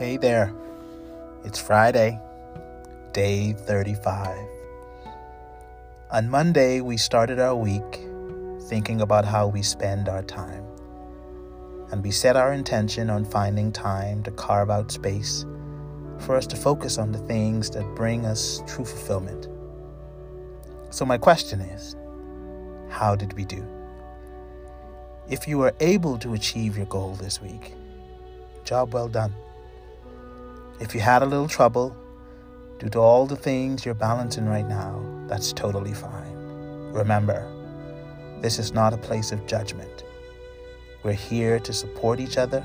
Hey there, it's Friday, day 35. On Monday, we started our week thinking about how we spend our time. And we set our intention on finding time to carve out space for us to focus on the things that bring us true fulfillment. So, my question is how did we do? If you were able to achieve your goal this week, job well done. If you had a little trouble due to all the things you're balancing right now, that's totally fine. Remember, this is not a place of judgment. We're here to support each other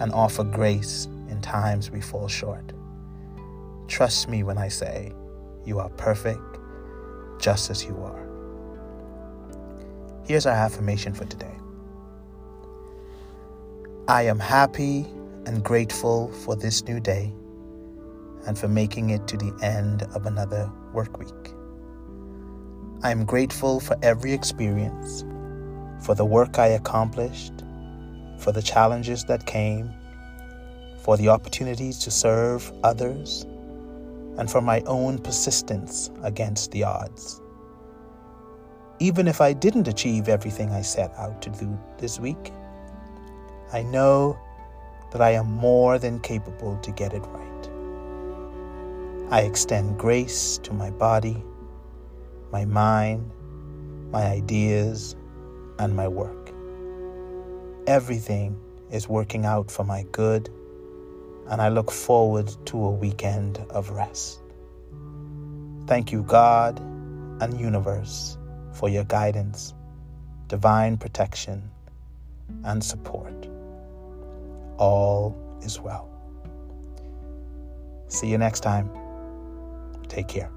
and offer grace in times we fall short. Trust me when I say you are perfect just as you are. Here's our affirmation for today I am happy and grateful for this new day and for making it to the end of another work week. I am grateful for every experience, for the work I accomplished, for the challenges that came, for the opportunities to serve others, and for my own persistence against the odds. Even if I didn't achieve everything I set out to do this week, I know that I am more than capable to get it right. I extend grace to my body, my mind, my ideas, and my work. Everything is working out for my good, and I look forward to a weekend of rest. Thank you, God and universe, for your guidance, divine protection, and support all is well. See you next time. Take care.